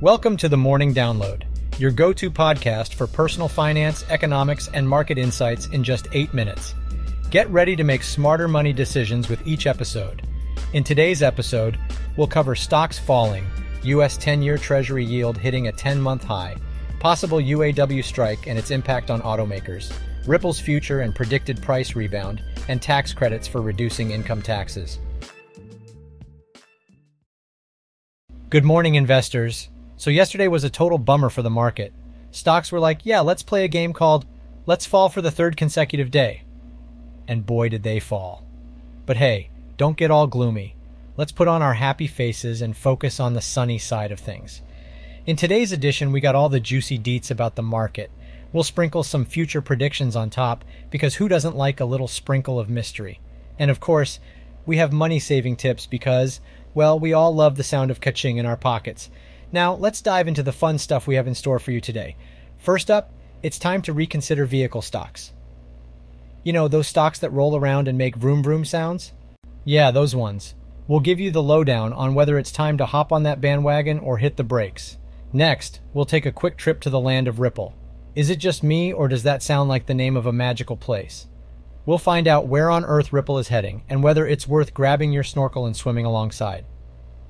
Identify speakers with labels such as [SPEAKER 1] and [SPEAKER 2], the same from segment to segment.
[SPEAKER 1] Welcome to the Morning Download, your go to podcast for personal finance, economics, and market insights in just eight minutes. Get ready to make smarter money decisions with each episode. In today's episode, we'll cover stocks falling, U.S. 10 year Treasury yield hitting a 10 month high, possible UAW strike and its impact on automakers, Ripple's future and predicted price rebound, and tax credits for reducing income taxes. Good morning, investors. So, yesterday was a total bummer for the market. Stocks were like, yeah, let's play a game called Let's Fall for the Third Consecutive Day. And boy, did they fall. But hey, don't get all gloomy. Let's put on our happy faces and focus on the sunny side of things. In today's edition, we got all the juicy deets about the market. We'll sprinkle some future predictions on top because who doesn't like a little sprinkle of mystery? And of course, we have money saving tips because, well, we all love the sound of kaching in our pockets. Now, let's dive into the fun stuff we have in store for you today. First up, it's time to reconsider vehicle stocks. You know, those stocks that roll around and make vroom vroom sounds? Yeah, those ones. We'll give you the lowdown on whether it's time to hop on that bandwagon or hit the brakes. Next, we'll take a quick trip to the land of Ripple. Is it just me, or does that sound like the name of a magical place? We'll find out where on earth Ripple is heading and whether it's worth grabbing your snorkel and swimming alongside.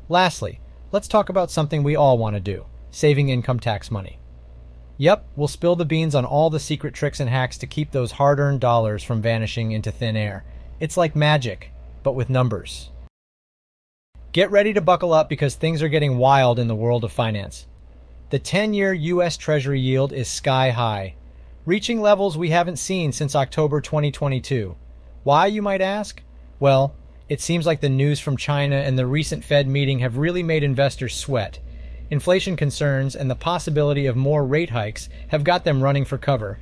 [SPEAKER 1] Lastly, let's talk about something we all want to do saving income tax money. Yep, we'll spill the beans on all the secret tricks and hacks to keep those hard earned dollars from vanishing into thin air. It's like magic, but with numbers. Get ready to buckle up because things are getting wild in the world of finance. The 10 year U.S. Treasury yield is sky high, reaching levels we haven't seen since October 2022. Why, you might ask? Well, it seems like the news from China and the recent Fed meeting have really made investors sweat. Inflation concerns and the possibility of more rate hikes have got them running for cover.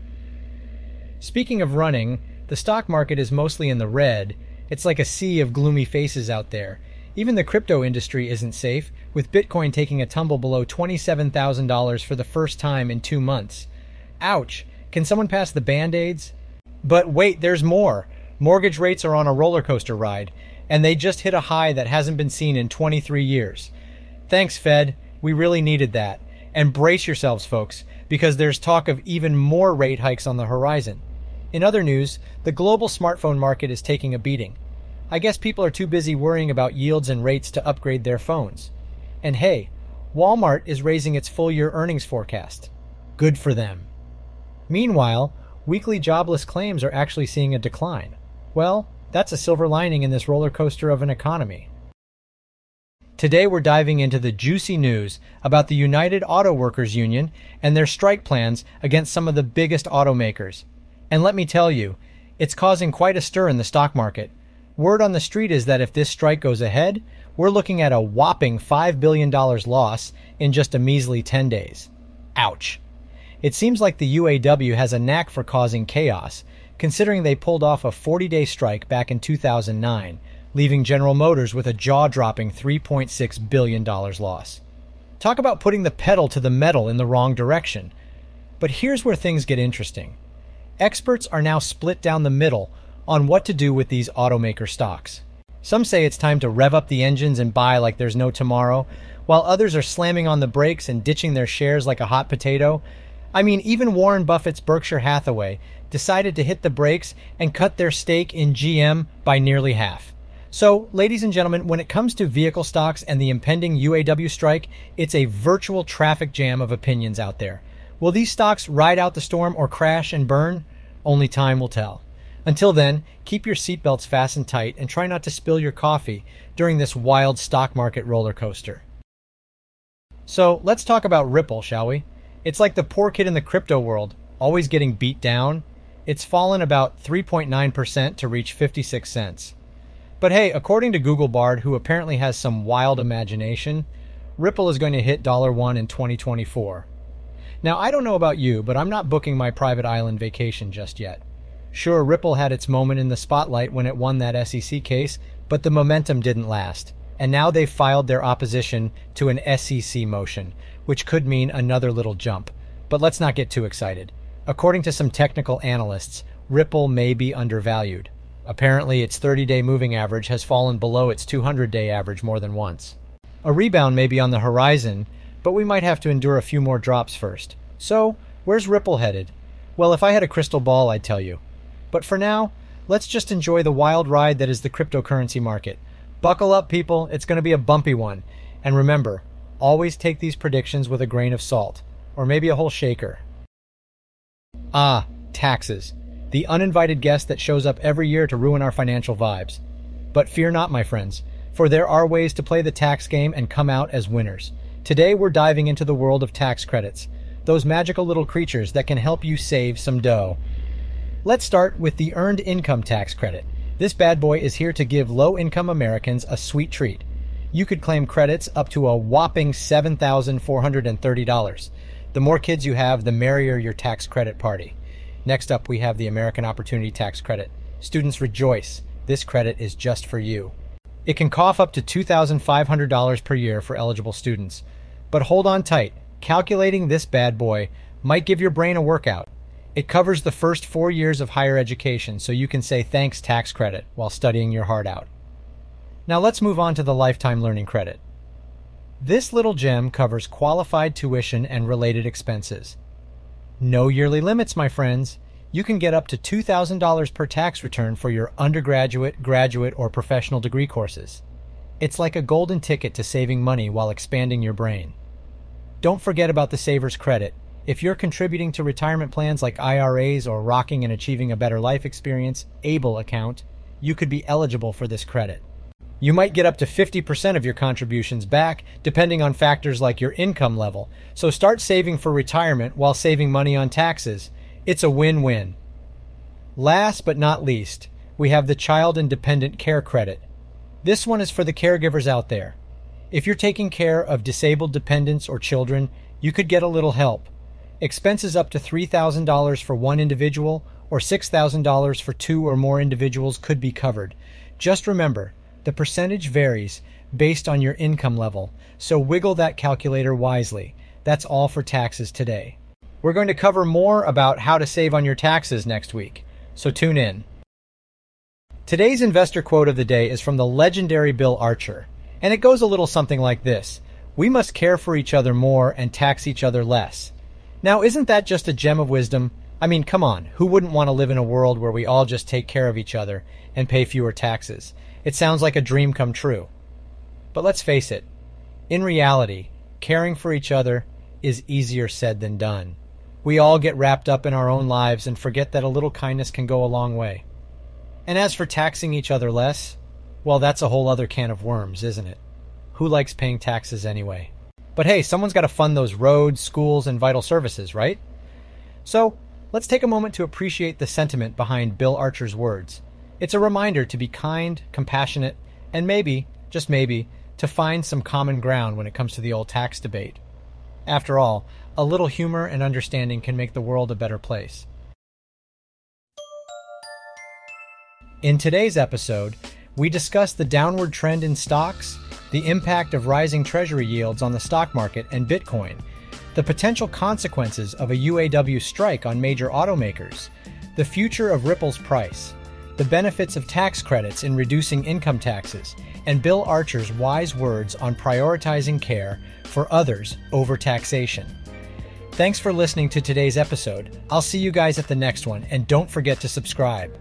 [SPEAKER 1] Speaking of running, the stock market is mostly in the red. It's like a sea of gloomy faces out there. Even the crypto industry isn't safe, with Bitcoin taking a tumble below $27,000 for the first time in two months. Ouch! Can someone pass the band aids? But wait, there's more. Mortgage rates are on a roller coaster ride and they just hit a high that hasn't been seen in 23 years. Thanks, Fed. We really needed that. And brace yourselves, folks, because there's talk of even more rate hikes on the horizon. In other news, the global smartphone market is taking a beating. I guess people are too busy worrying about yields and rates to upgrade their phones. And hey, Walmart is raising its full year earnings forecast. Good for them. Meanwhile, weekly jobless claims are actually seeing a decline. Well, that's a silver lining in this roller coaster of an economy. Today, we're diving into the juicy news about the United Auto Workers Union and their strike plans against some of the biggest automakers. And let me tell you, it's causing quite a stir in the stock market. Word on the street is that if this strike goes ahead, we're looking at a whopping $5 billion loss in just a measly 10 days. Ouch. It seems like the UAW has a knack for causing chaos, considering they pulled off a 40 day strike back in 2009, leaving General Motors with a jaw dropping $3.6 billion loss. Talk about putting the pedal to the metal in the wrong direction. But here's where things get interesting. Experts are now split down the middle on what to do with these automaker stocks. Some say it's time to rev up the engines and buy like there's no tomorrow, while others are slamming on the brakes and ditching their shares like a hot potato. I mean, even Warren Buffett's Berkshire Hathaway decided to hit the brakes and cut their stake in GM by nearly half. So, ladies and gentlemen, when it comes to vehicle stocks and the impending UAW strike, it's a virtual traffic jam of opinions out there. Will these stocks ride out the storm or crash and burn? Only time will tell. Until then, keep your seatbelts fastened tight and try not to spill your coffee during this wild stock market roller coaster. So, let's talk about Ripple, shall we? It's like the poor kid in the crypto world, always getting beat down it's fallen about 3.9% to reach 56 cents. But hey, according to Google Bard, who apparently has some wild imagination, Ripple is going to hit $1 in 2024. Now, I don't know about you, but I'm not booking my private island vacation just yet. Sure, Ripple had its moment in the spotlight when it won that SEC case, but the momentum didn't last. And now they've filed their opposition to an SEC motion, which could mean another little jump. But let's not get too excited. According to some technical analysts, Ripple may be undervalued. Apparently, its 30 day moving average has fallen below its 200 day average more than once. A rebound may be on the horizon, but we might have to endure a few more drops first. So, where's Ripple headed? Well, if I had a crystal ball, I'd tell you. But for now, let's just enjoy the wild ride that is the cryptocurrency market. Buckle up, people, it's going to be a bumpy one. And remember, always take these predictions with a grain of salt, or maybe a whole shaker. Ah, taxes. The uninvited guest that shows up every year to ruin our financial vibes. But fear not, my friends, for there are ways to play the tax game and come out as winners. Today, we're diving into the world of tax credits, those magical little creatures that can help you save some dough. Let's start with the Earned Income Tax Credit. This bad boy is here to give low income Americans a sweet treat. You could claim credits up to a whopping $7,430. The more kids you have, the merrier your tax credit party. Next up, we have the American Opportunity Tax Credit. Students rejoice. This credit is just for you. It can cough up to $2,500 per year for eligible students. But hold on tight. Calculating this bad boy might give your brain a workout. It covers the first four years of higher education, so you can say thanks tax credit while studying your heart out. Now let's move on to the lifetime learning credit. This little gem covers qualified tuition and related expenses. No yearly limits, my friends. You can get up to $2,000 per tax return for your undergraduate, graduate, or professional degree courses. It's like a golden ticket to saving money while expanding your brain. Don't forget about the Savers Credit. If you're contributing to retirement plans like IRAs or rocking and achieving a better life experience, ABLE account, you could be eligible for this credit. You might get up to 50% of your contributions back, depending on factors like your income level. So start saving for retirement while saving money on taxes. It's a win win. Last but not least, we have the Child and Dependent Care Credit. This one is for the caregivers out there. If you're taking care of disabled dependents or children, you could get a little help. Expenses up to $3,000 for one individual or $6,000 for two or more individuals could be covered. Just remember, the percentage varies based on your income level, so wiggle that calculator wisely. That's all for taxes today. We're going to cover more about how to save on your taxes next week, so tune in. Today's investor quote of the day is from the legendary Bill Archer, and it goes a little something like this We must care for each other more and tax each other less. Now, isn't that just a gem of wisdom? I mean, come on, who wouldn't want to live in a world where we all just take care of each other and pay fewer taxes? It sounds like a dream come true. But let's face it, in reality, caring for each other is easier said than done. We all get wrapped up in our own lives and forget that a little kindness can go a long way. And as for taxing each other less, well, that's a whole other can of worms, isn't it? Who likes paying taxes anyway? But hey, someone's got to fund those roads, schools, and vital services, right? So, let's take a moment to appreciate the sentiment behind Bill Archer's words. It's a reminder to be kind, compassionate, and maybe, just maybe, to find some common ground when it comes to the old tax debate. After all, a little humor and understanding can make the world a better place. In today's episode, we discuss the downward trend in stocks, the impact of rising treasury yields on the stock market and Bitcoin, the potential consequences of a UAW strike on major automakers, the future of Ripple's price, the benefits of tax credits in reducing income taxes, and Bill Archer's wise words on prioritizing care for others over taxation. Thanks for listening to today's episode. I'll see you guys at the next one, and don't forget to subscribe.